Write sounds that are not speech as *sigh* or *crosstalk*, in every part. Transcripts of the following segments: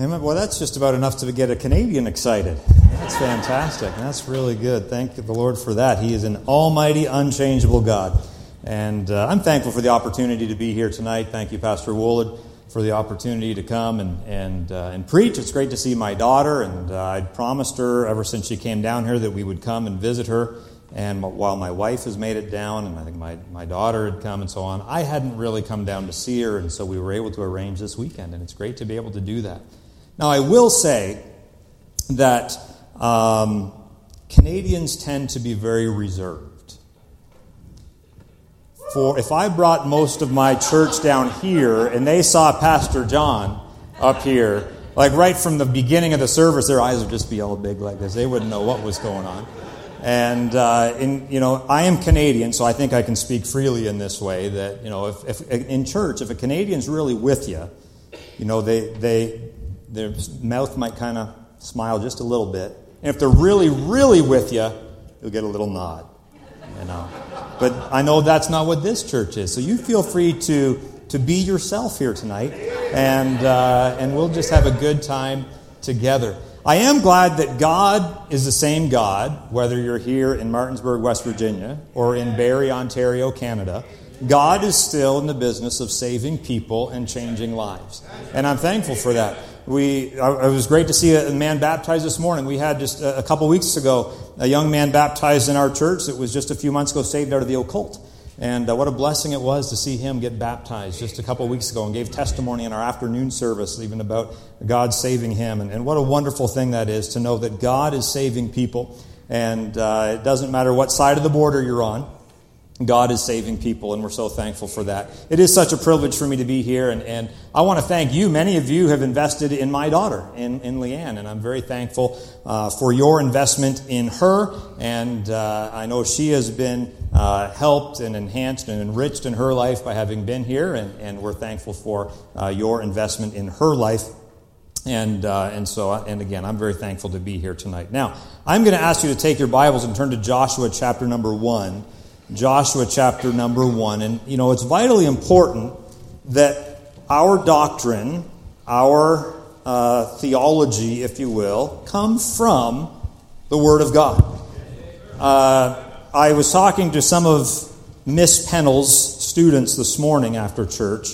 Well, that's just about enough to get a Canadian excited. That's fantastic. That's really good. Thank the Lord for that. He is an almighty, unchangeable God. And uh, I'm thankful for the opportunity to be here tonight. Thank you, Pastor Woolard, for the opportunity to come and, and, uh, and preach. It's great to see my daughter, and uh, I'd promised her ever since she came down here that we would come and visit her. And while my wife has made it down, and I think my, my daughter had come and so on, I hadn't really come down to see her, and so we were able to arrange this weekend, and it's great to be able to do that. Now, I will say that um, Canadians tend to be very reserved for if I brought most of my church down here and they saw Pastor John up here, like right from the beginning of the service, their eyes would just be all big like this. They wouldn't know what was going on. And, uh, in, you know, I am Canadian, so I think I can speak freely in this way that, you know, if, if in church, if a Canadian's really with you, you know, they, they, their mouth might kind of smile just a little bit. And if they're really, really with you, you'll get a little nod, you know. But I know that's not what this church is. So you feel free to, to be yourself here tonight, and, uh, and we'll just have a good time together. I am glad that God is the same God, whether you're here in Martinsburg, West Virginia, or in Barrie, Ontario, Canada. God is still in the business of saving people and changing lives. And I'm thankful for that. We, it was great to see a man baptized this morning. We had just a couple weeks ago a young man baptized in our church that was just a few months ago saved out of the occult. And uh, what a blessing it was to see him get baptized just a couple weeks ago and gave testimony in our afternoon service, even about God saving him. And, and what a wonderful thing that is to know that God is saving people. And uh, it doesn't matter what side of the border you're on, God is saving people, and we're so thankful for that. It is such a privilege for me to be here, and, and I want to thank you. Many of you have invested in my daughter, in, in Leanne, and I'm very thankful uh, for your investment in her. And uh, I know she has been uh, helped and enhanced and enriched in her life by having been here, and, and we're thankful for uh, your investment in her life. And, uh, and so, and again, I'm very thankful to be here tonight. Now, I'm going to ask you to take your Bibles and turn to Joshua chapter number 1. Joshua chapter number one. And, you know, it's vitally important that our doctrine, our uh, theology, if you will, come from the Word of God. Uh, I was talking to some of Miss Pennell's students this morning after church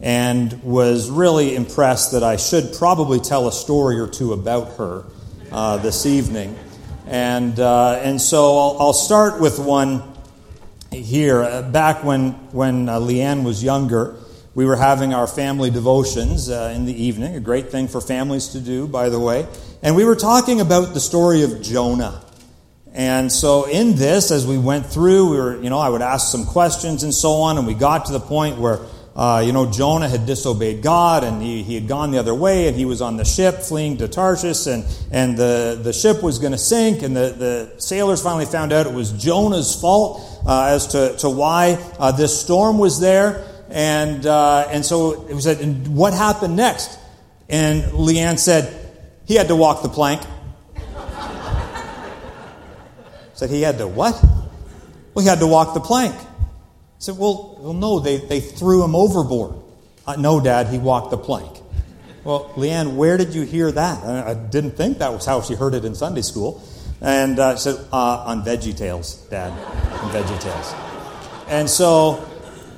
and was really impressed that I should probably tell a story or two about her uh, this evening. And, uh, and so I'll, I'll start with one here. Uh, back when, when uh, Leanne was younger, we were having our family devotions uh, in the evening, a great thing for families to do, by the way. And we were talking about the story of Jonah. And so in this, as we went through, we were, you know, I would ask some questions and so on, and we got to the point where uh, you know, Jonah had disobeyed God and he, he had gone the other way and he was on the ship fleeing to Tarshish and, and the, the ship was going to sink and the, the sailors finally found out it was Jonah's fault uh, as to, to why uh, this storm was there. And, uh, and so it was said, and what happened next? And Leanne said, he had to walk the plank. *laughs* said he had to what? Well, he had to walk the plank. Said, well, well no, they, they threw him overboard. Uh, no, Dad, he walked the plank. Well, Leanne, where did you hear that? I, I didn't think that was how she heard it in Sunday school. And uh, said, uh, on Veggie Tales, Dad, on Veggie Tales. And so,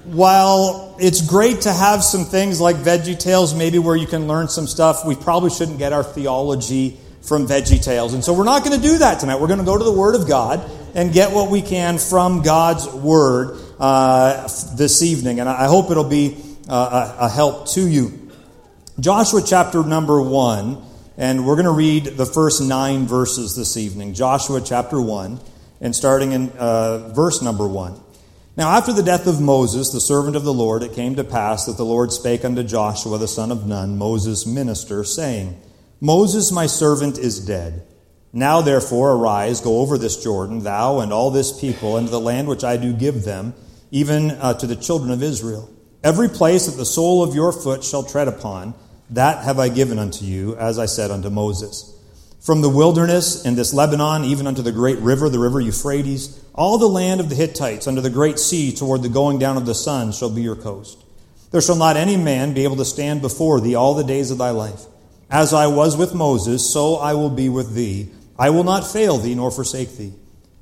while it's great to have some things like Veggie Tales, maybe where you can learn some stuff, we probably shouldn't get our theology from Veggie Tales. And so, we're not going to do that tonight. We're going to go to the Word of God and get what we can from God's Word uh, this evening. And I hope it'll be uh, a, a help to you. Joshua chapter number 1, and we're going to read the first nine verses this evening. Joshua chapter 1, and starting in uh, verse number 1. Now, after the death of Moses, the servant of the Lord, it came to pass that the Lord spake unto Joshua, the son of Nun, Moses' minister, saying, Moses, my servant, is dead. Now, therefore, arise, go over this Jordan, thou and all this people, into the land which I do give them, even uh, to the children of Israel. Every place that the sole of your foot shall tread upon, that have I given unto you, as I said unto Moses. From the wilderness and this Lebanon, even unto the great river, the river Euphrates, all the land of the Hittites, under the great sea, toward the going down of the sun, shall be your coast. There shall not any man be able to stand before thee all the days of thy life. As I was with Moses, so I will be with thee. I will not fail thee nor forsake thee.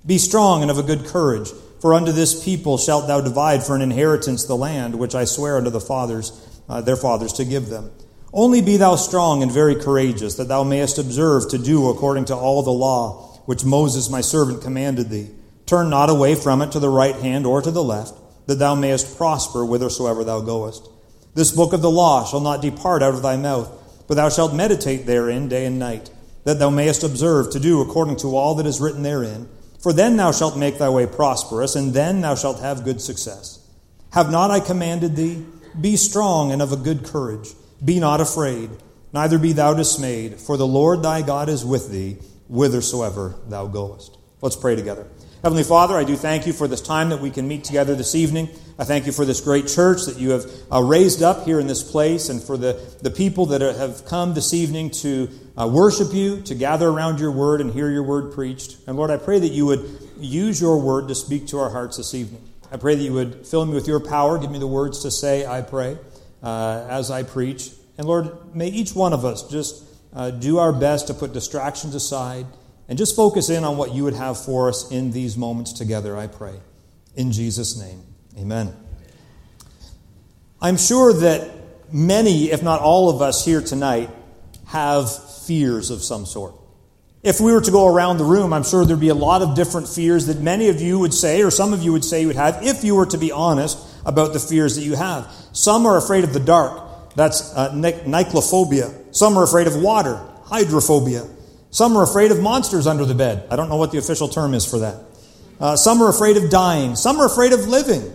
Be strong and of a good courage, for unto this people shalt thou divide for an inheritance the land which I swear unto the fathers, uh, their fathers, to give them. Only be thou strong and very courageous, that thou mayest observe to do according to all the law which Moses my servant commanded thee. Turn not away from it to the right hand or to the left, that thou mayest prosper whithersoever thou goest. This book of the law shall not depart out of thy mouth, but thou shalt meditate therein day and night, that thou mayest observe to do according to all that is written therein. For then thou shalt make thy way prosperous, and then thou shalt have good success. Have not I commanded thee? Be strong and of a good courage. Be not afraid, neither be thou dismayed, for the Lord thy God is with thee whithersoever thou goest. Let's pray together. Heavenly Father, I do thank you for this time that we can meet together this evening. I thank you for this great church that you have uh, raised up here in this place and for the, the people that have come this evening to uh, worship you, to gather around your word and hear your word preached. And Lord, I pray that you would use your word to speak to our hearts this evening. I pray that you would fill me with your power, give me the words to say, I pray, uh, as I preach. And Lord, may each one of us just uh, do our best to put distractions aside and just focus in on what you would have for us in these moments together, I pray. In Jesus' name, amen. I'm sure that many, if not all of us here tonight, have fears of some sort. If we were to go around the room, I'm sure there'd be a lot of different fears that many of you would say, or some of you would say you would have, if you were to be honest about the fears that you have. Some are afraid of the dark. That's uh, nyctophobia. Some are afraid of water, hydrophobia. Some are afraid of monsters under the bed. I don't know what the official term is for that. Uh, some are afraid of dying. Some are afraid of living.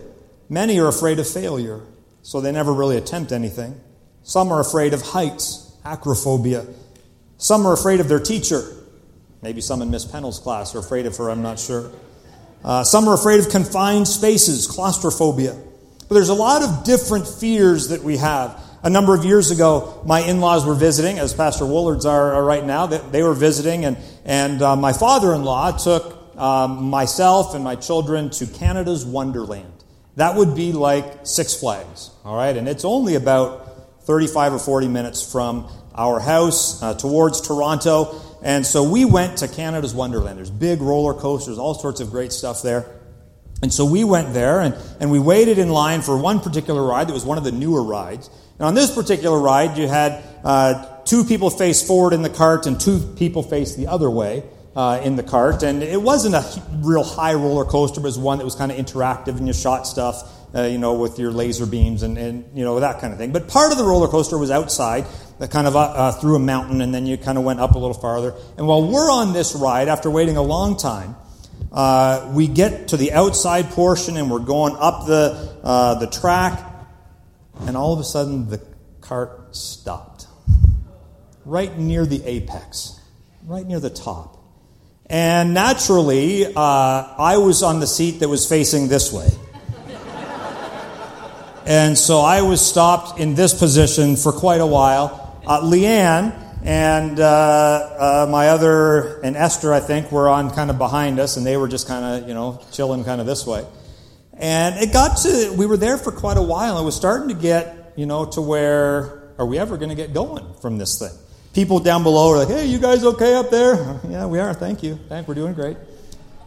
Many are afraid of failure, so they never really attempt anything. Some are afraid of heights, acrophobia. Some are afraid of their teacher. Maybe some in Miss Pennell's class are afraid of her, I'm not sure. Uh, some are afraid of confined spaces, claustrophobia. But there's a lot of different fears that we have. A number of years ago, my in laws were visiting, as Pastor Woolards are, are right now. They were visiting, and, and uh, my father in law took um, myself and my children to Canada's Wonderland. That would be like Six Flags, all right? And it's only about 35 or 40 minutes from our house uh, towards Toronto. And so we went to Canada's Wonderland. There's big roller coasters, all sorts of great stuff there. And so we went there and, and we waited in line for one particular ride that was one of the newer rides. And on this particular ride, you had uh, two people face forward in the cart and two people face the other way uh, in the cart. And it wasn't a real high roller coaster, but it was one that was kind of interactive and you shot stuff, uh, you know, with your laser beams and, and, you know, that kind of thing. But part of the roller coaster was outside, that kind of uh, uh, through a mountain, and then you kind of went up a little farther. And while we're on this ride, after waiting a long time, uh, we get to the outside portion and we're going up the, uh, the track and all of a sudden the cart stopped right near the apex, right near the top. And naturally, uh, I was on the seat that was facing this way. and so I was stopped in this position for quite a while. Uh, Leanne and uh, uh, my other, and Esther, I think, were on kind of behind us, and they were just kind of, you know, chilling kind of this way. And it got to, we were there for quite a while. It was starting to get, you know, to where, are we ever going to get going from this thing? People down below are like, hey, you guys okay up there? *laughs* yeah, we are. Thank you. Thank We're doing great.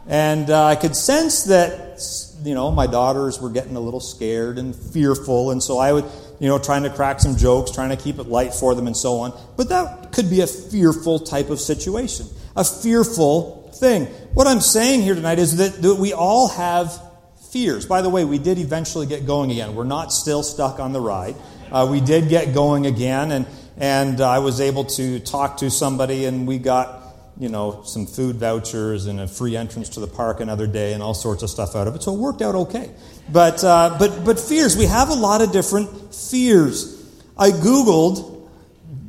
And uh, I could sense that, you know, my daughters were getting a little scared and fearful. And so I would, you know, trying to crack some jokes, trying to keep it light for them and so on. But that could be a fearful type of situation, a fearful thing. What I'm saying here tonight is that, that we all have fears. By the way, we did eventually get going again. We're not still stuck on the ride. Uh, we did get going again, and, and uh, I was able to talk to somebody, and we got you know some food vouchers and a free entrance to the park another day, and all sorts of stuff out of it. So it worked out okay. But uh, but but fears. We have a lot of different fears. I googled.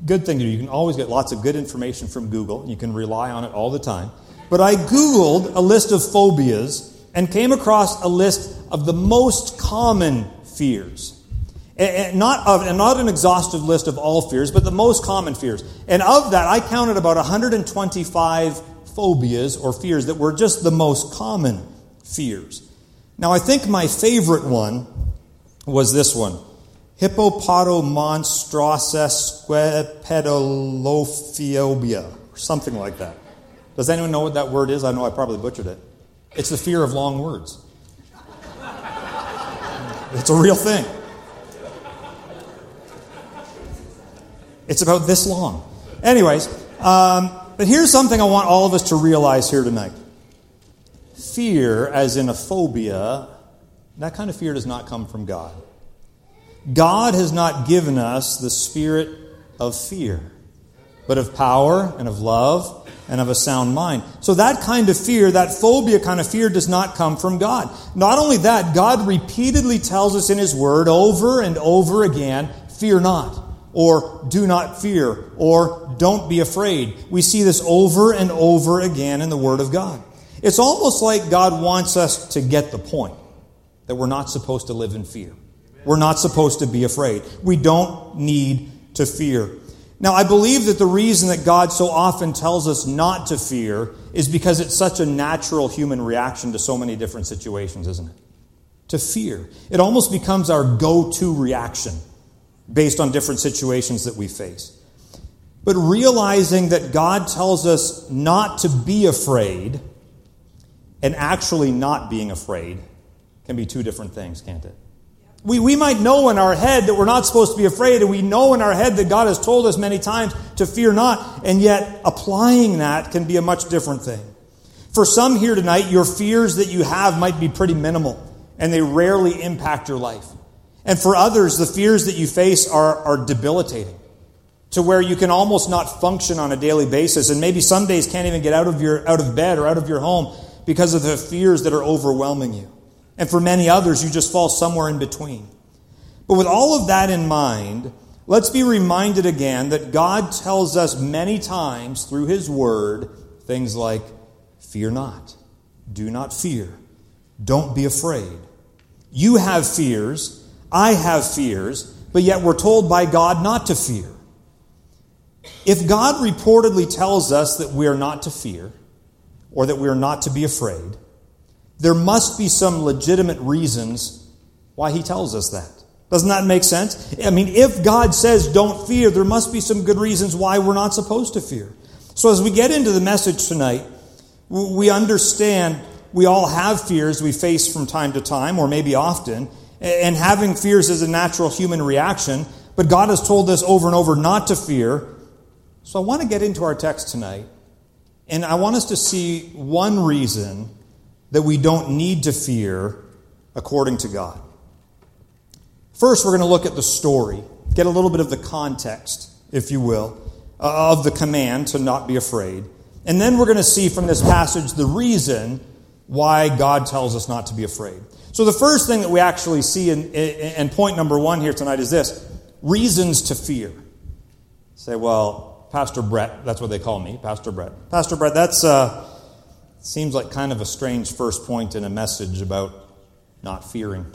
Good thing. You can always get lots of good information from Google. You can rely on it all the time. But I googled a list of phobias and came across a list of the most common fears. And not, of, and not an exhaustive list of all fears, but the most common fears. And of that, I counted about 125 phobias or fears that were just the most common fears. Now, I think my favorite one was this one hippopotomonstrosesquipedalophobia, or something like that. Does anyone know what that word is? I know I probably butchered it. It's the fear of long words. It's a real thing. It's about this long. Anyways, um, but here's something I want all of us to realize here tonight. Fear, as in a phobia, that kind of fear does not come from God. God has not given us the spirit of fear, but of power and of love and of a sound mind. So that kind of fear, that phobia kind of fear, does not come from God. Not only that, God repeatedly tells us in His Word over and over again, fear not, or do not fear, or don't be afraid. We see this over and over again in the Word of God. It's almost like God wants us to get the point that we're not supposed to live in fear. We're not supposed to be afraid. We don't need to fear. Now, I believe that the reason that God so often tells us not to fear is because it's such a natural human reaction to so many different situations, isn't it? To fear. It almost becomes our go to reaction based on different situations that we face. But realizing that God tells us not to be afraid and actually not being afraid can be two different things, can't it? We, we might know in our head that we're not supposed to be afraid, and we know in our head that God has told us many times to fear not, and yet applying that can be a much different thing. For some here tonight, your fears that you have might be pretty minimal, and they rarely impact your life. And for others, the fears that you face are, are debilitating to where you can almost not function on a daily basis, and maybe some days can't even get out of, your, out of bed or out of your home because of the fears that are overwhelming you. And for many others, you just fall somewhere in between. But with all of that in mind, let's be reminded again that God tells us many times through His Word things like, Fear not, do not fear, don't be afraid. You have fears, I have fears, but yet we're told by God not to fear. If God reportedly tells us that we are not to fear, or that we are not to be afraid, there must be some legitimate reasons why he tells us that. Doesn't that make sense? I mean, if God says don't fear, there must be some good reasons why we're not supposed to fear. So as we get into the message tonight, we understand we all have fears we face from time to time, or maybe often, and having fears is a natural human reaction, but God has told us over and over not to fear. So I want to get into our text tonight, and I want us to see one reason that we don't need to fear according to God. First, we're going to look at the story, get a little bit of the context, if you will, uh, of the command to not be afraid. And then we're going to see from this passage the reason why God tells us not to be afraid. So, the first thing that we actually see, in, in point number one here tonight, is this reasons to fear. Say, well, Pastor Brett, that's what they call me, Pastor Brett. Pastor Brett, that's. Uh, Seems like kind of a strange first point in a message about not fearing,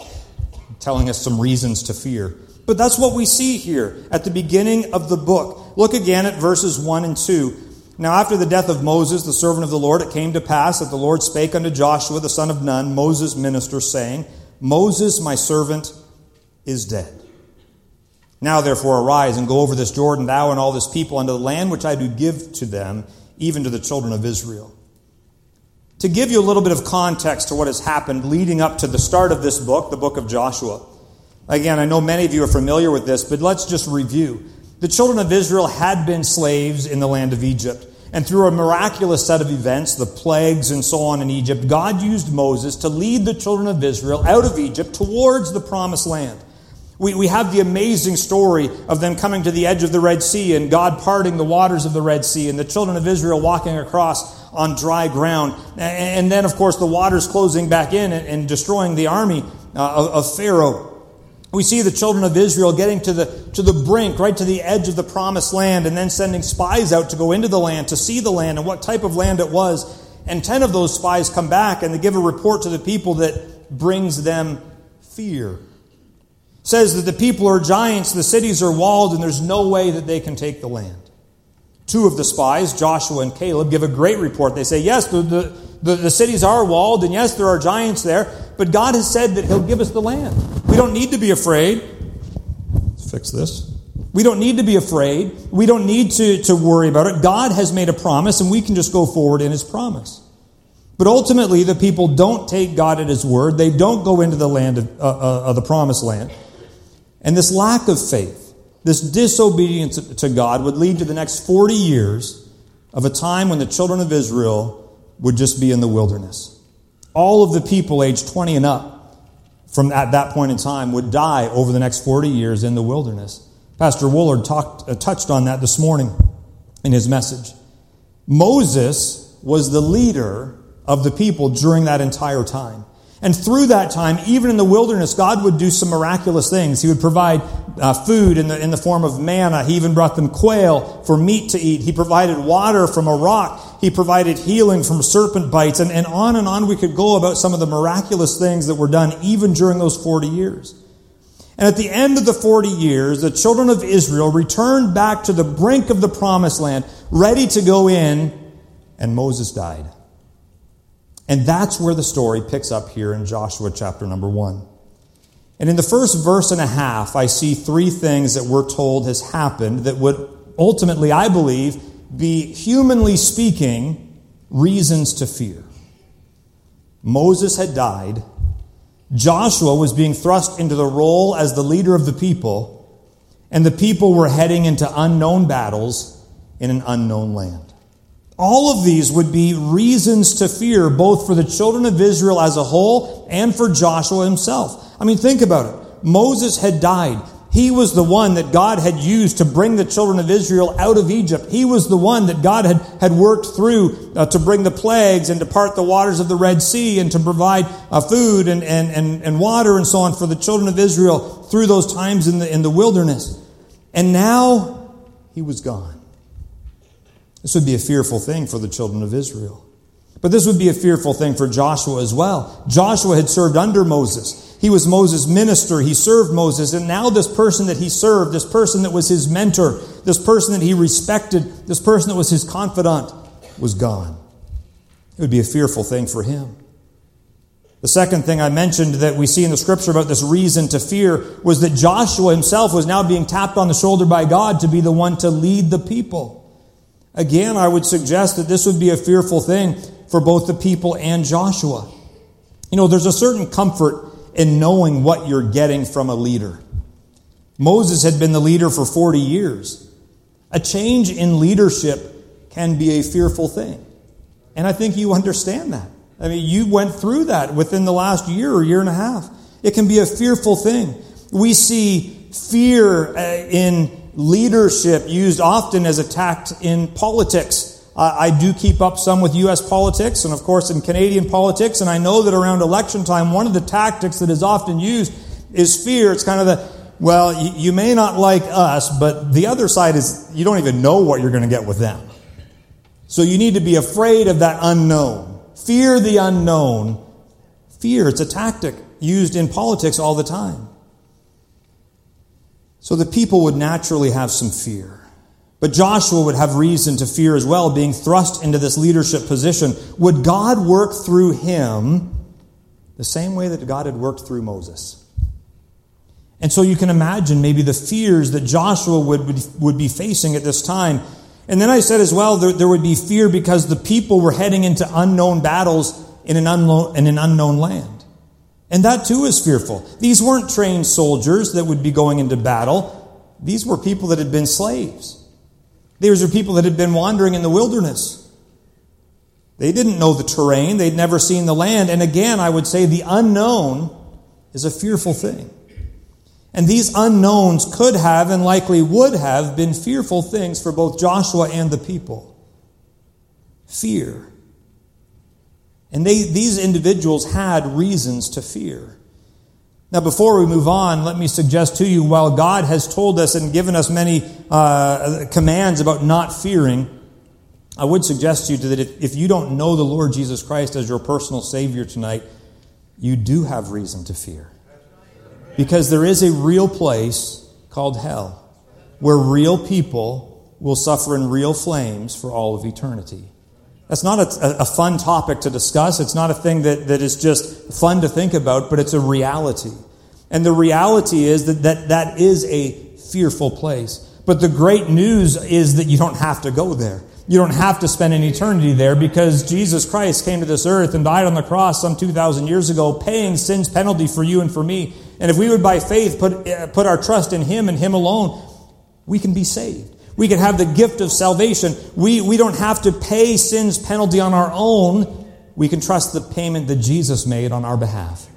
telling us some reasons to fear. But that's what we see here at the beginning of the book. Look again at verses 1 and 2. Now, after the death of Moses, the servant of the Lord, it came to pass that the Lord spake unto Joshua, the son of Nun, Moses' minister, saying, Moses, my servant, is dead. Now, therefore, arise and go over this Jordan, thou and all this people, unto the land which I do give to them, even to the children of Israel. To give you a little bit of context to what has happened leading up to the start of this book, the book of Joshua. Again, I know many of you are familiar with this, but let's just review. The children of Israel had been slaves in the land of Egypt. And through a miraculous set of events, the plagues and so on in Egypt, God used Moses to lead the children of Israel out of Egypt towards the promised land. We, we have the amazing story of them coming to the edge of the Red Sea and God parting the waters of the Red Sea and the children of Israel walking across on dry ground. And then, of course, the waters closing back in and destroying the army uh, of Pharaoh. We see the children of Israel getting to the, to the brink, right to the edge of the promised land, and then sending spies out to go into the land to see the land and what type of land it was. And 10 of those spies come back and they give a report to the people that brings them fear. Says that the people are giants, the cities are walled, and there's no way that they can take the land. Two of the spies, Joshua and Caleb, give a great report. They say, Yes, the, the, the, the, cities are walled, and yes, there are giants there, but God has said that He'll give us the land. We don't need to be afraid. fix this. We don't need to be afraid. We don't need to, to worry about it. God has made a promise, and we can just go forward in his promise. But ultimately, the people don't take God at his word. They don't go into the land of, uh, uh, of the promised land. And this lack of faith, this disobedience to God, would lead to the next 40 years of a time when the children of Israel would just be in the wilderness. All of the people aged 20 and up from at that point in time would die over the next 40 years in the wilderness. Pastor Woolard talked, uh, touched on that this morning in his message. Moses was the leader of the people during that entire time. And through that time, even in the wilderness, God would do some miraculous things. He would provide uh, food in the, in the form of manna. He even brought them quail for meat to eat. He provided water from a rock. He provided healing from serpent bites. And, and on and on we could go about some of the miraculous things that were done even during those 40 years. And at the end of the 40 years, the children of Israel returned back to the brink of the promised land, ready to go in, and Moses died. And that's where the story picks up here in Joshua chapter number one. And in the first verse and a half, I see three things that we're told has happened that would ultimately, I believe, be humanly speaking, reasons to fear. Moses had died. Joshua was being thrust into the role as the leader of the people, and the people were heading into unknown battles in an unknown land. All of these would be reasons to fear, both for the children of Israel as a whole and for Joshua himself. I mean, think about it. Moses had died. He was the one that God had used to bring the children of Israel out of Egypt. He was the one that God had, had worked through uh, to bring the plagues and to part the waters of the Red Sea and to provide uh, food and, and, and, and water and so on for the children of Israel through those times in the, in the wilderness. And now he was gone. This would be a fearful thing for the children of Israel. But this would be a fearful thing for Joshua as well. Joshua had served under Moses. He was Moses' minister. He served Moses. And now this person that he served, this person that was his mentor, this person that he respected, this person that was his confidant, was gone. It would be a fearful thing for him. The second thing I mentioned that we see in the scripture about this reason to fear was that Joshua himself was now being tapped on the shoulder by God to be the one to lead the people. Again, I would suggest that this would be a fearful thing for both the people and Joshua. You know, there's a certain comfort in knowing what you're getting from a leader. Moses had been the leader for 40 years. A change in leadership can be a fearful thing. And I think you understand that. I mean, you went through that within the last year or year and a half. It can be a fearful thing. We see fear uh, in leadership used often as a tact in politics. Uh, I do keep up some with U.S. politics and, of course, in Canadian politics, and I know that around election time, one of the tactics that is often used is fear. It's kind of the, well, you, you may not like us, but the other side is you don't even know what you're going to get with them. So you need to be afraid of that unknown. Fear the unknown. Fear, it's a tactic used in politics all the time. So the people would naturally have some fear. But Joshua would have reason to fear as well, being thrust into this leadership position. Would God work through him the same way that God had worked through Moses? And so you can imagine maybe the fears that Joshua would, would be facing at this time. And then I said as well, there, there would be fear because the people were heading into unknown battles in an unknown, in an unknown land. And that too is fearful. These weren't trained soldiers that would be going into battle. These were people that had been slaves. These were people that had been wandering in the wilderness. They didn't know the terrain. They'd never seen the land. And again, I would say the unknown is a fearful thing. And these unknowns could have and likely would have been fearful things for both Joshua and the people. Fear. And they, these individuals had reasons to fear. Now, before we move on, let me suggest to you while God has told us and given us many uh, commands about not fearing, I would suggest to you that if, if you don't know the Lord Jesus Christ as your personal Savior tonight, you do have reason to fear. Because there is a real place called hell where real people will suffer in real flames for all of eternity. That's not a, a, fun topic to discuss. It's not a thing that, that is just fun to think about, but it's a reality. And the reality is that that, that is a fearful place. But the great news is that you don't have to go there. You don't have to spend an eternity there because Jesus Christ came to this earth and died on the cross some 2,000 years ago, paying sin's penalty for you and for me. And if we would, by faith, put, uh, put our trust in Him and Him alone, we can be saved. We can have the gift of salvation. We, we don't have to pay sin's penalty on our own. We can trust the payment that Jesus made on our behalf.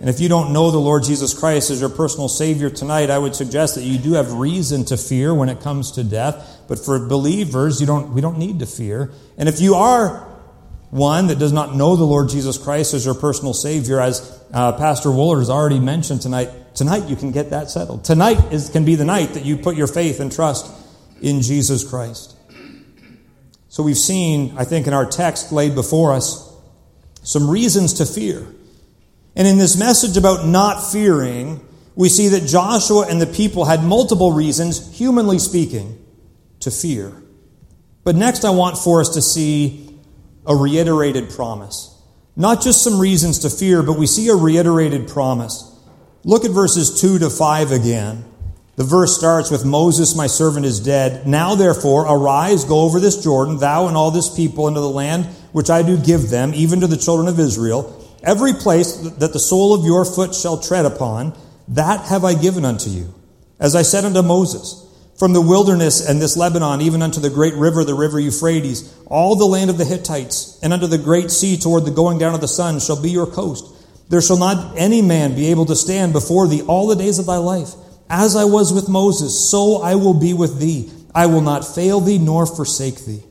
And if you don't know the Lord Jesus Christ as your personal Savior tonight, I would suggest that you do have reason to fear when it comes to death. But for believers, you don't, we don't need to fear. And if you are one that does not know the Lord Jesus Christ as your personal Savior, as uh, Pastor Woolard has already mentioned tonight, tonight you can get that settled. Tonight is, can be the night that you put your faith and trust in Jesus Christ. So we've seen, I think, in our text laid before us, some reasons to fear. And in this message about not fearing, we see that Joshua and the people had multiple reasons, humanly speaking, to fear. But next, I want for us to see a reiterated promise. Not just some reasons to fear, but we see a reiterated promise. Look at verses 2 to 5 again. The verse starts with Moses, my servant, is dead. Now, therefore, arise, go over this Jordan, thou and all this people, into the land which I do give them, even to the children of Israel. Every place that the sole of your foot shall tread upon, that have I given unto you. As I said unto Moses, from the wilderness and this Lebanon, even unto the great river, the river Euphrates, all the land of the Hittites, and unto the great sea toward the going down of the sun shall be your coast. There shall not any man be able to stand before thee all the days of thy life. As I was with Moses, so I will be with thee. I will not fail thee nor forsake thee.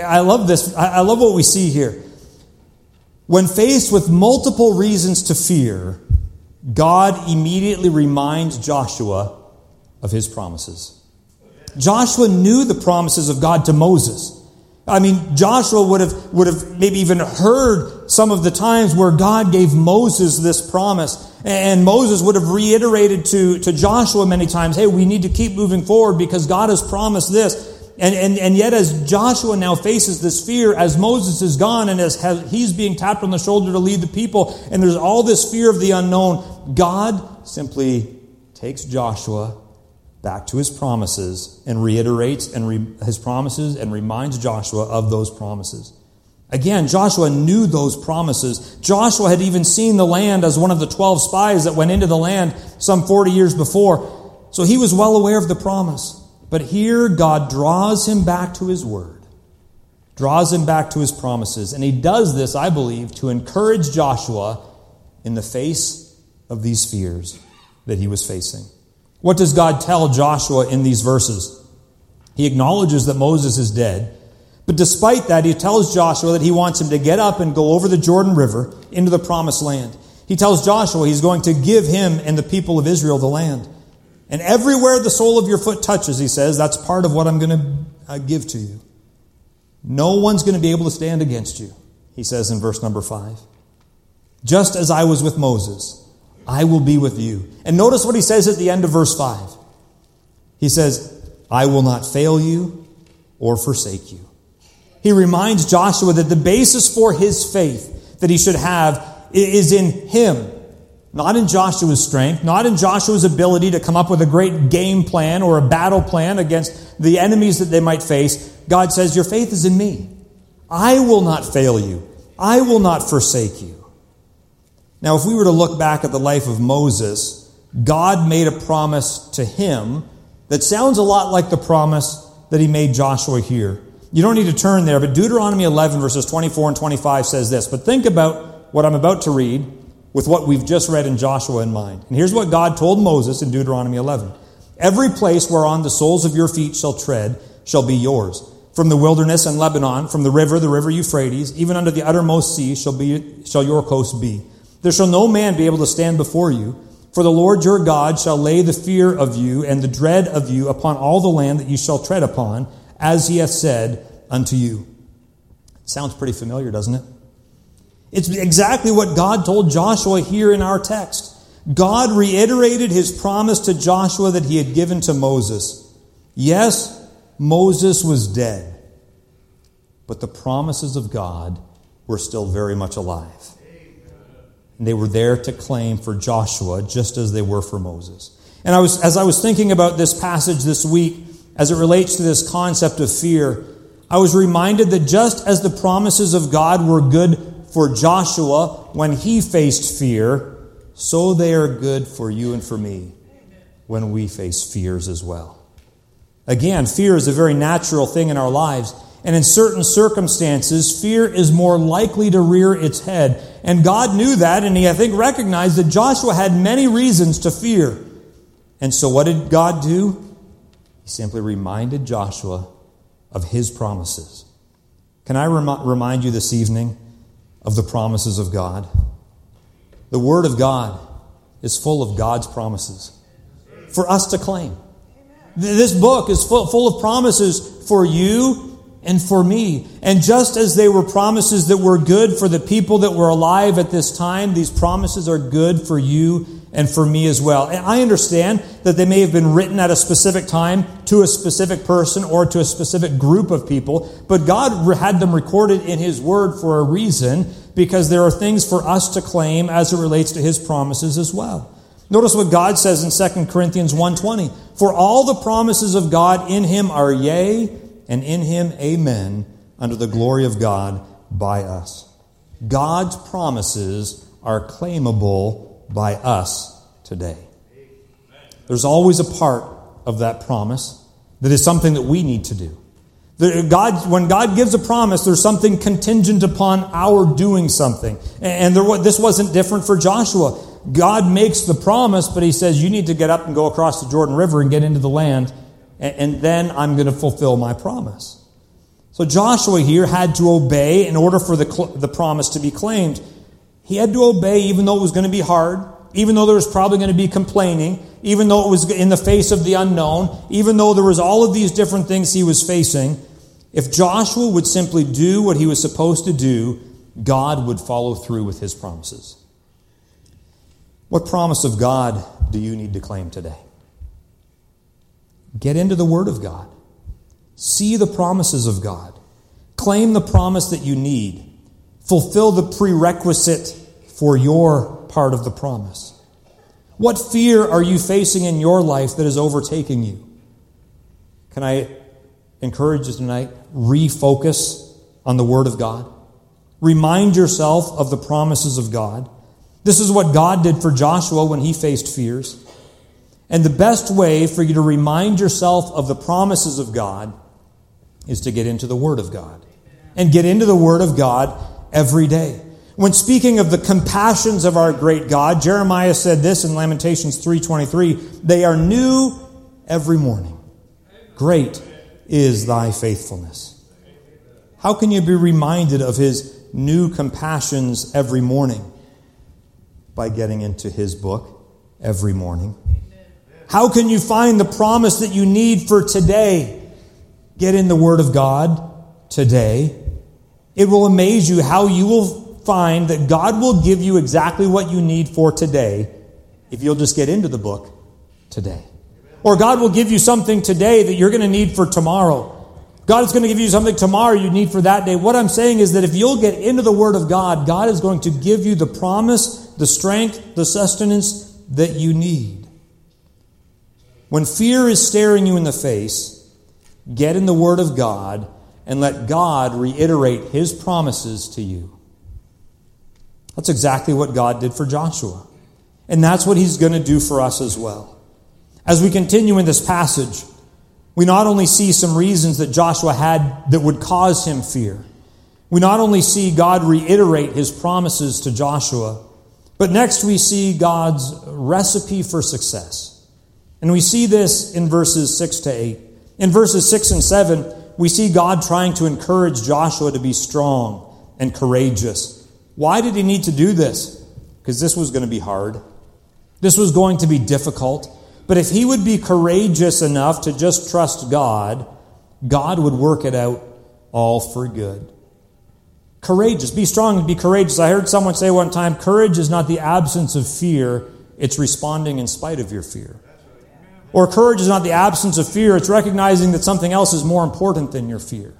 I love this. I love what we see here. When faced with multiple reasons to fear, God immediately reminds Joshua of his promises. Joshua knew the promises of God to Moses. I mean, Joshua would have, would have maybe even heard some of the times where God gave Moses this promise. And Moses would have reiterated to, to Joshua many times, hey, we need to keep moving forward because God has promised this. And, and, and yet, as Joshua now faces this fear, as Moses is gone and as he's being tapped on the shoulder to lead the people, and there's all this fear of the unknown, God simply takes Joshua back to his promises and reiterates and re- his promises and reminds Joshua of those promises. Again, Joshua knew those promises. Joshua had even seen the land as one of the 12 spies that went into the land some 40 years before. So he was well aware of the promise. But here, God draws him back to his word, draws him back to his promises. And he does this, I believe, to encourage Joshua in the face of these fears that he was facing. What does God tell Joshua in these verses? He acknowledges that Moses is dead. But despite that, he tells Joshua that he wants him to get up and go over the Jordan River into the promised land. He tells Joshua he's going to give him and the people of Israel the land. And everywhere the sole of your foot touches, he says, that's part of what I'm going to uh, give to you. No one's going to be able to stand against you, he says in verse number five. Just as I was with Moses, I will be with you. And notice what he says at the end of verse 5. He says, I will not fail you or forsake you. He reminds Joshua that the basis for his faith that he should have is in him, not in Joshua's strength, not in Joshua's ability to come up with a great game plan or a battle plan against the enemies that they might face. God says, Your faith is in me. I will not fail you. I will not forsake you. Now, if we were to look back at the life of Moses, God made a promise to him that sounds a lot like the promise that he made Joshua here. You don't need to turn there, but Deuteronomy 11, verses 24 and 25 says this. But think about what I'm about to read with what we've just read in Joshua in mind. And here's what God told Moses in Deuteronomy 11 Every place whereon the soles of your feet shall tread shall be yours. From the wilderness and Lebanon, from the river, the river Euphrates, even unto the uttermost sea shall, be, shall your coast be. There shall no man be able to stand before you, for the Lord your God shall lay the fear of you and the dread of you upon all the land that you shall tread upon as he hath said unto you. Sounds pretty familiar, doesn't it? It's exactly what God told Joshua here in our text. God reiterated his promise to Joshua that he had given to Moses. Yes, Moses was dead, but the promises of God were still very much alive. And they were there to claim for Joshua just as they were for Moses. And I was, as I was thinking about this passage this week, as it relates to this concept of fear, I was reminded that just as the promises of God were good for Joshua when he faced fear, so they are good for you and for me when we face fears as well. Again, fear is a very natural thing in our lives. And in certain circumstances, fear is more likely to rear its head. And God knew that, and He, I think, recognized that Joshua had many reasons to fear. And so, what did God do? He simply reminded Joshua of His promises. Can I rem- remind you this evening of the promises of God? The Word of God is full of God's promises for us to claim. This book is full, full of promises for you and for me. And just as they were promises that were good for the people that were alive at this time, these promises are good for you and for me as well. And I understand that they may have been written at a specific time to a specific person or to a specific group of people, but God had them recorded in His Word for a reason because there are things for us to claim as it relates to His promises as well. Notice what God says in 2 Corinthians 1:20, "For all the promises of God in him are yea, and in him amen, unto the glory of God by us." God's promises are claimable by us today. There's always a part of that promise that is something that we need to do. God, when God gives a promise, there's something contingent upon our doing something. And there, this wasn't different for Joshua. God makes the promise, but he says, You need to get up and go across the Jordan River and get into the land, and, and then I'm going to fulfill my promise. So Joshua here had to obey in order for the, the promise to be claimed. He had to obey even though it was going to be hard, even though there was probably going to be complaining, even though it was in the face of the unknown, even though there was all of these different things he was facing. If Joshua would simply do what he was supposed to do, God would follow through with his promises. What promise of God do you need to claim today? Get into the Word of God. See the promises of God. Claim the promise that you need. Fulfill the prerequisite for your part of the promise. What fear are you facing in your life that is overtaking you? Can I encourage you tonight? Refocus on the Word of God. Remind yourself of the promises of God. This is what God did for Joshua when he faced fears. And the best way for you to remind yourself of the promises of God is to get into the Word of God. And get into the Word of God every day. When speaking of the compassions of our great God, Jeremiah said this in Lamentations 3:23, they are new every morning. Great is thy faithfulness. How can you be reminded of his new compassions every morning? by getting into his book every morning. How can you find the promise that you need for today? Get in the Word of God today. It will amaze you how you will find that God will give you exactly what you need for today if you'll just get into the book today. Or God will give you something today that you're going to need for tomorrow. God is going to give you something tomorrow you need for that day. What I'm saying is that if you'll get into the Word of God, God is going to give you the promise the strength, the sustenance that you need. When fear is staring you in the face, get in the Word of God and let God reiterate His promises to you. That's exactly what God did for Joshua. And that's what He's going to do for us as well. As we continue in this passage, we not only see some reasons that Joshua had that would cause him fear, we not only see God reiterate His promises to Joshua, but next we see God's recipe for success. And we see this in verses 6 to 8. In verses 6 and 7, we see God trying to encourage Joshua to be strong and courageous. Why did he need to do this? Because this was going to be hard. This was going to be difficult. But if he would be courageous enough to just trust God, God would work it out all for good. Courageous. Be strong and be courageous. I heard someone say one time courage is not the absence of fear, it's responding in spite of your fear. Or courage is not the absence of fear, it's recognizing that something else is more important than your fear.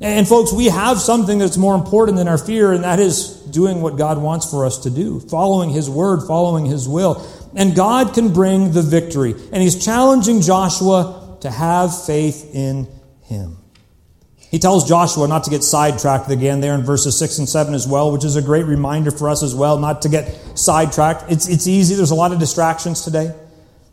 And folks, we have something that's more important than our fear, and that is doing what God wants for us to do, following His word, following His will. and God can bring the victory. And he's challenging Joshua to have faith in him. He tells Joshua not to get sidetracked again there in verses 6 and 7 as well, which is a great reminder for us as well, not to get sidetracked. It's, it's easy. There's a lot of distractions today.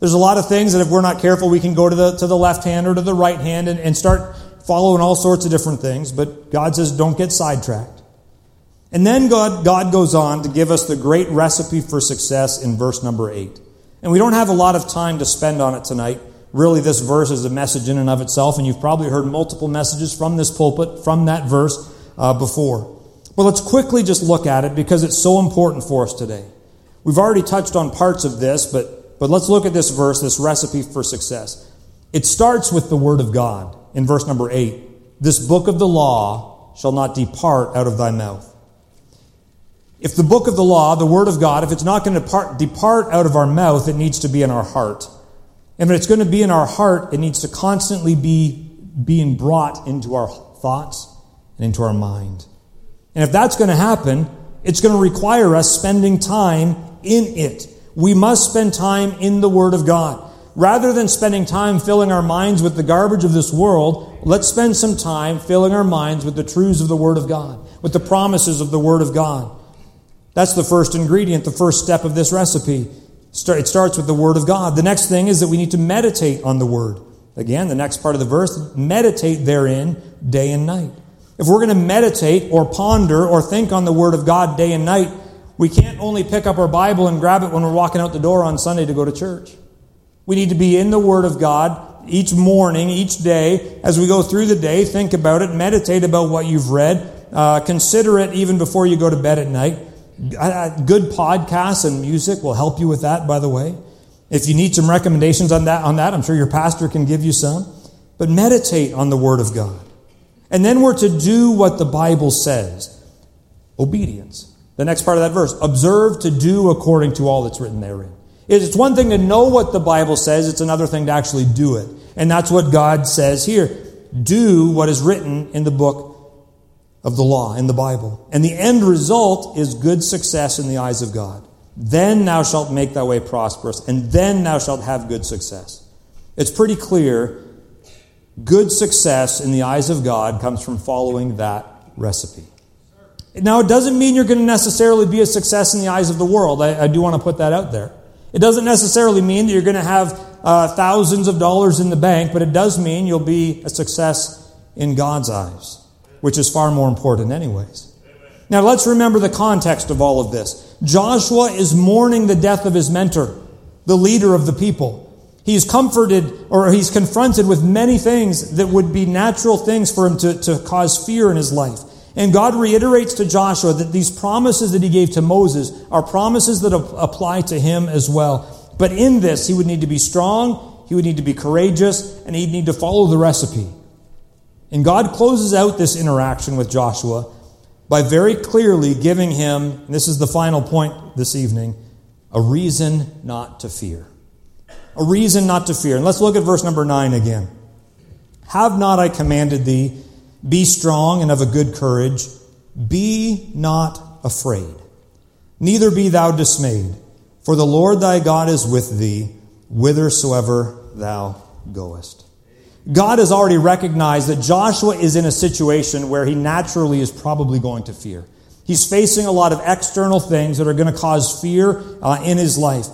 There's a lot of things that if we're not careful, we can go to the, to the left hand or to the right hand and, and start following all sorts of different things. But God says, don't get sidetracked. And then God, God goes on to give us the great recipe for success in verse number 8. And we don't have a lot of time to spend on it tonight. Really, this verse is a message in and of itself, and you've probably heard multiple messages from this pulpit, from that verse uh, before. But let's quickly just look at it because it's so important for us today. We've already touched on parts of this, but but let's look at this verse, this recipe for success. It starts with the Word of God in verse number 8. This book of the law shall not depart out of thy mouth. If the book of the law, the Word of God, if it's not going to depart, depart out of our mouth, it needs to be in our heart. And if it's going to be in our heart, it needs to constantly be being brought into our thoughts and into our mind. And if that's going to happen, it's going to require us spending time in it. We must spend time in the Word of God. Rather than spending time filling our minds with the garbage of this world, let's spend some time filling our minds with the truths of the Word of God, with the promises of the Word of God. That's the first ingredient, the first step of this recipe. It starts with the Word of God. The next thing is that we need to meditate on the Word. Again, the next part of the verse, meditate therein day and night. If we're going to meditate or ponder or think on the Word of God day and night, we can't only pick up our Bible and grab it when we're walking out the door on Sunday to go to church. We need to be in the Word of God each morning, each day, as we go through the day. Think about it, meditate about what you've read, uh, consider it even before you go to bed at night. Good podcasts and music will help you with that, by the way. If you need some recommendations on that, on that, I'm sure your pastor can give you some. But meditate on the Word of God. And then we're to do what the Bible says obedience. The next part of that verse observe to do according to all that's written therein. It's one thing to know what the Bible says, it's another thing to actually do it. And that's what God says here. Do what is written in the book of the law, in the Bible. And the end result is good success in the eyes of God. Then thou shalt make thy way prosperous, and then thou shalt have good success. It's pretty clear good success in the eyes of God comes from following that recipe. Now, it doesn't mean you're going to necessarily be a success in the eyes of the world. I, I do want to put that out there. It doesn't necessarily mean that you're going to have uh, thousands of dollars in the bank, but it does mean you'll be a success in God's eyes, which is far more important, anyways. Now, let's remember the context of all of this. Joshua is mourning the death of his mentor, the leader of the people. He's comforted or he's confronted with many things that would be natural things for him to, to cause fear in his life. And God reiterates to Joshua that these promises that he gave to Moses are promises that apply to him as well. But in this, he would need to be strong, he would need to be courageous, and he'd need to follow the recipe. And God closes out this interaction with Joshua by very clearly giving him, this is the final point this evening, a reason not to fear. A reason not to fear. And let's look at verse number 9 again. Have not I commanded thee? Be strong and of a good courage. Be not afraid. Neither be thou dismayed, for the Lord thy God is with thee whithersoever thou goest. God has already recognized that Joshua is in a situation where he naturally is probably going to fear. He's facing a lot of external things that are going to cause fear uh, in his life,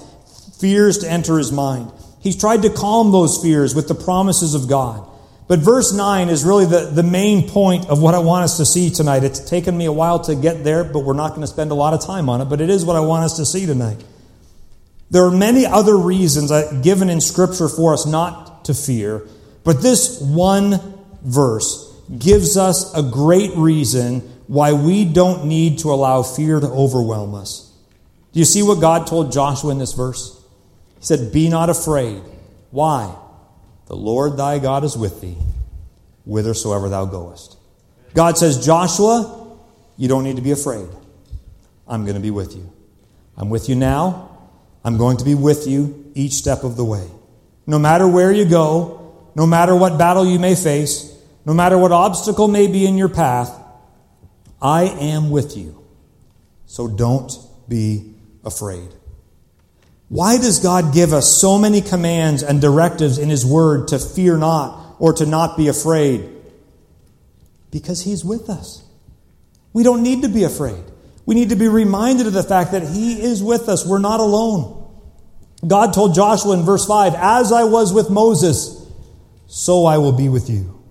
fears to enter his mind. He's tried to calm those fears with the promises of God. But verse 9 is really the, the main point of what I want us to see tonight. It's taken me a while to get there, but we're not going to spend a lot of time on it, but it is what I want us to see tonight. There are many other reasons uh, given in Scripture for us not to fear, but this one verse gives us a great reason why we don't need to allow fear to overwhelm us. Do you see what God told Joshua in this verse? He said, Be not afraid. Why? The Lord thy God is with thee, whithersoever thou goest. God says, Joshua, you don't need to be afraid. I'm going to be with you. I'm with you now. I'm going to be with you each step of the way. No matter where you go, no matter what battle you may face, no matter what obstacle may be in your path, I am with you. So don't be afraid. Why does God give us so many commands and directives in His Word to fear not or to not be afraid? Because He's with us. We don't need to be afraid. We need to be reminded of the fact that He is with us. We're not alone. God told Joshua in verse 5, As I was with Moses, so I will be with you.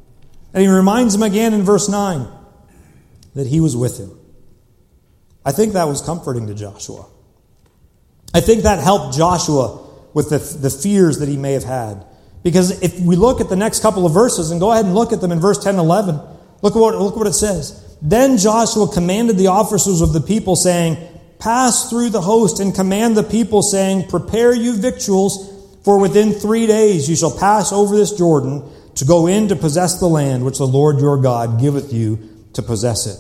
And He reminds him again in verse 9 that He was with him. I think that was comforting to Joshua. I think that helped Joshua with the, the fears that he may have had. Because if we look at the next couple of verses and go ahead and look at them in verse 10 and 11, look at what, look what it says. Then Joshua commanded the officers of the people, saying, Pass through the host and command the people, saying, Prepare you victuals, for within three days you shall pass over this Jordan to go in to possess the land which the Lord your God giveth you to possess it.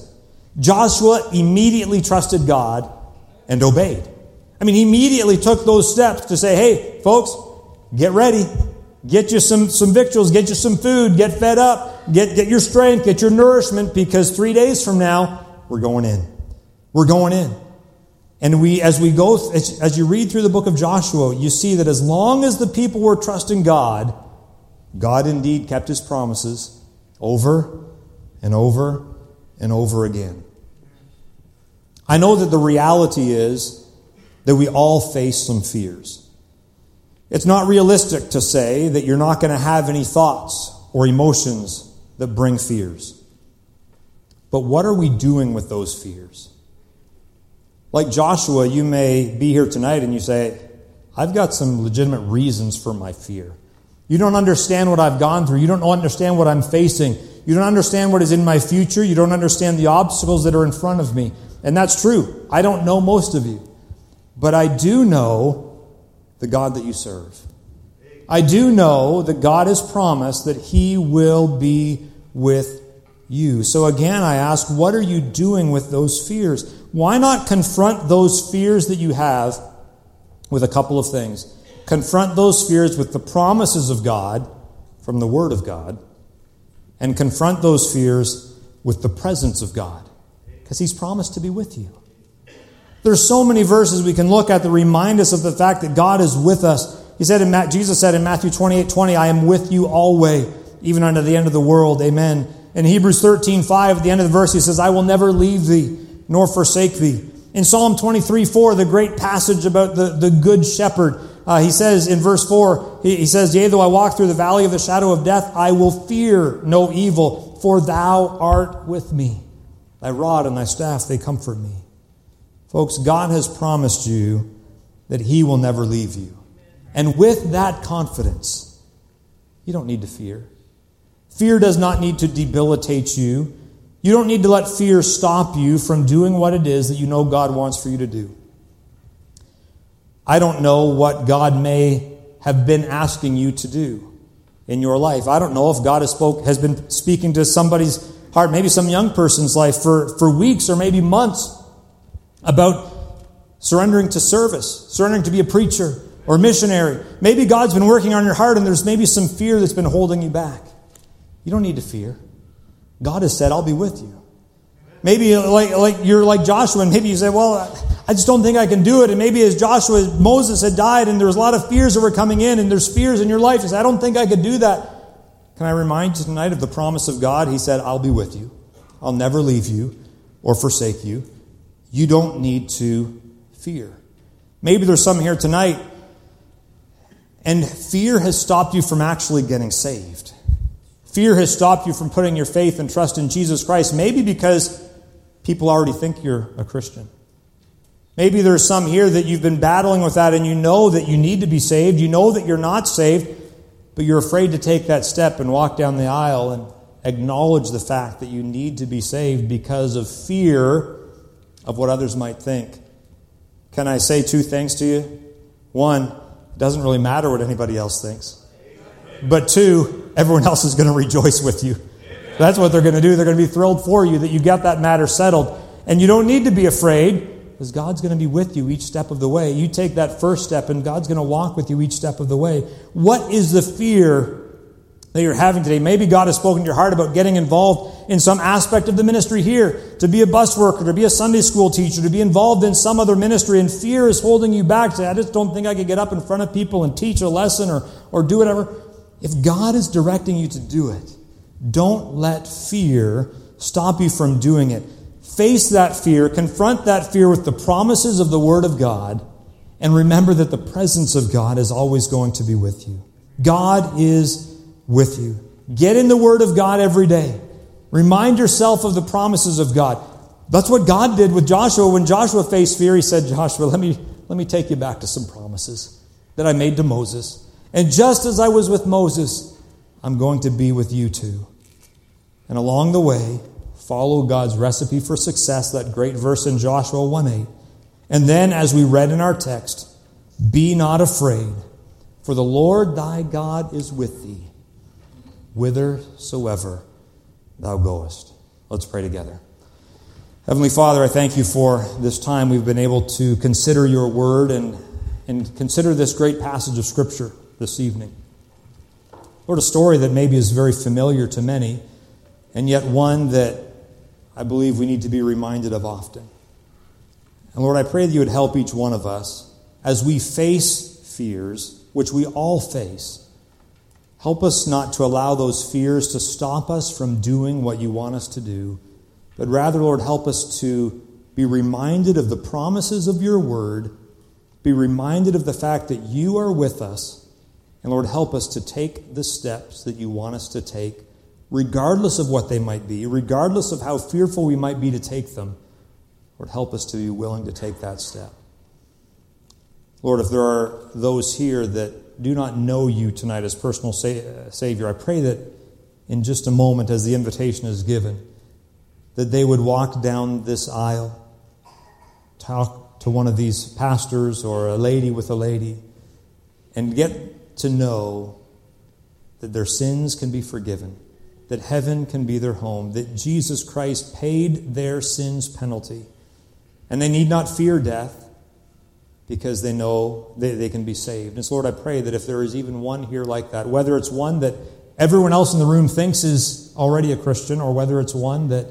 Joshua immediately trusted God and obeyed. I mean, he immediately took those steps to say, hey, folks, get ready. Get you some, some victuals, get you some food, get fed up, get, get your strength, get your nourishment, because three days from now, we're going in. We're going in. And we, as we go, as, as you read through the book of Joshua, you see that as long as the people were trusting God, God indeed kept his promises over and over and over again. I know that the reality is that we all face some fears. It's not realistic to say that you're not going to have any thoughts or emotions that bring fears. But what are we doing with those fears? Like Joshua, you may be here tonight and you say, I've got some legitimate reasons for my fear. You don't understand what I've gone through. You don't understand what I'm facing. You don't understand what is in my future. You don't understand the obstacles that are in front of me. And that's true. I don't know most of you. But I do know the God that you serve. I do know that God has promised that He will be with you. So again, I ask, what are you doing with those fears? Why not confront those fears that you have with a couple of things? Confront those fears with the promises of God from the Word of God, and confront those fears with the presence of God, because He's promised to be with you. There's so many verses we can look at that remind us of the fact that God is with us. He said in Jesus said in Matthew 28, 20, I am with you always, even unto the end of the world. Amen. In Hebrews 13, 5, at the end of the verse, he says, I will never leave thee nor forsake thee. In Psalm 23, 4, the great passage about the, the good shepherd, uh, he says in verse 4, he, he says, Yea, though I walk through the valley of the shadow of death, I will fear no evil, for thou art with me. Thy rod and thy staff, they comfort me. Folks, God has promised you that He will never leave you. And with that confidence, you don't need to fear. Fear does not need to debilitate you. You don't need to let fear stop you from doing what it is that you know God wants for you to do. I don't know what God may have been asking you to do in your life. I don't know if God has, spoke, has been speaking to somebody's heart, maybe some young person's life for, for weeks or maybe months about surrendering to service, surrendering to be a preacher or missionary. Maybe God's been working on your heart and there's maybe some fear that's been holding you back. You don't need to fear. God has said, I'll be with you. Maybe like, like you're like Joshua, and maybe you say, Well, I just don't think I can do it. And maybe as Joshua, Moses had died, and there was a lot of fears that were coming in, and there's fears in your life. You say, I don't think I could do that. Can I remind you tonight of the promise of God? He said, I'll be with you. I'll never leave you or forsake you. You don't need to fear. Maybe there's some here tonight, and fear has stopped you from actually getting saved. Fear has stopped you from putting your faith and trust in Jesus Christ, maybe because people already think you're a Christian. Maybe there's some here that you've been battling with that and you know that you need to be saved. You know that you're not saved, but you're afraid to take that step and walk down the aisle and acknowledge the fact that you need to be saved because of fear of what others might think. Can I say two things to you? One, it doesn't really matter what anybody else thinks. But two, everyone else is going to rejoice with you. That's what they're going to do. They're going to be thrilled for you that you got that matter settled. And you don't need to be afraid because God's going to be with you each step of the way. You take that first step and God's going to walk with you each step of the way. What is the fear that you're having today. Maybe God has spoken to your heart about getting involved in some aspect of the ministry here, to be a bus worker, to be a Sunday school teacher, to be involved in some other ministry, and fear is holding you back. Say, I just don't think I could get up in front of people and teach a lesson or, or do whatever. If God is directing you to do it, don't let fear stop you from doing it. Face that fear, confront that fear with the promises of the Word of God, and remember that the presence of God is always going to be with you. God is with you. Get in the Word of God every day. Remind yourself of the promises of God. That's what God did with Joshua. When Joshua faced fear, he said, Joshua, let me, let me take you back to some promises that I made to Moses. And just as I was with Moses, I'm going to be with you too. And along the way, follow God's recipe for success, that great verse in Joshua 1 8. And then, as we read in our text, be not afraid, for the Lord thy God is with thee whithersoever thou goest. Let's pray together. Heavenly Father, I thank you for this time we've been able to consider your word and, and consider this great passage of Scripture this evening. Lord, a story that maybe is very familiar to many, and yet one that I believe we need to be reminded of often. And Lord, I pray that you would help each one of us as we face fears, which we all face Help us not to allow those fears to stop us from doing what you want us to do, but rather, Lord, help us to be reminded of the promises of your word, be reminded of the fact that you are with us, and Lord, help us to take the steps that you want us to take, regardless of what they might be, regardless of how fearful we might be to take them. Lord, help us to be willing to take that step. Lord, if there are those here that do not know you tonight as personal sa- uh, Savior, I pray that in just a moment, as the invitation is given, that they would walk down this aisle, talk to one of these pastors or a lady with a lady, and get to know that their sins can be forgiven, that heaven can be their home, that Jesus Christ paid their sins' penalty, and they need not fear death because they know they, they can be saved. And so, Lord, I pray that if there is even one here like that, whether it's one that everyone else in the room thinks is already a Christian, or whether it's one that,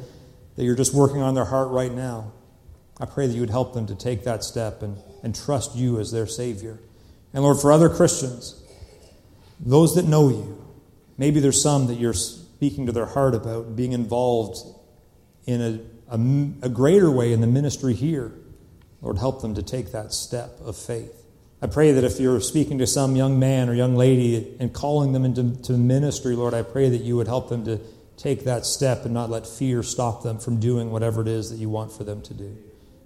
that you're just working on their heart right now, I pray that you would help them to take that step and, and trust you as their Savior. And Lord, for other Christians, those that know you, maybe there's some that you're speaking to their heart about being involved in a, a, a greater way in the ministry here. Lord, help them to take that step of faith. I pray that if you're speaking to some young man or young lady and calling them into ministry, Lord, I pray that you would help them to take that step and not let fear stop them from doing whatever it is that you want for them to do.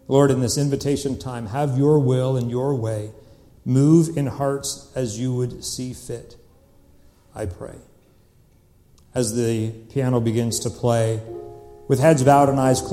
Lord, in this invitation time, have your will and your way. Move in hearts as you would see fit. I pray. As the piano begins to play, with heads bowed and eyes closed,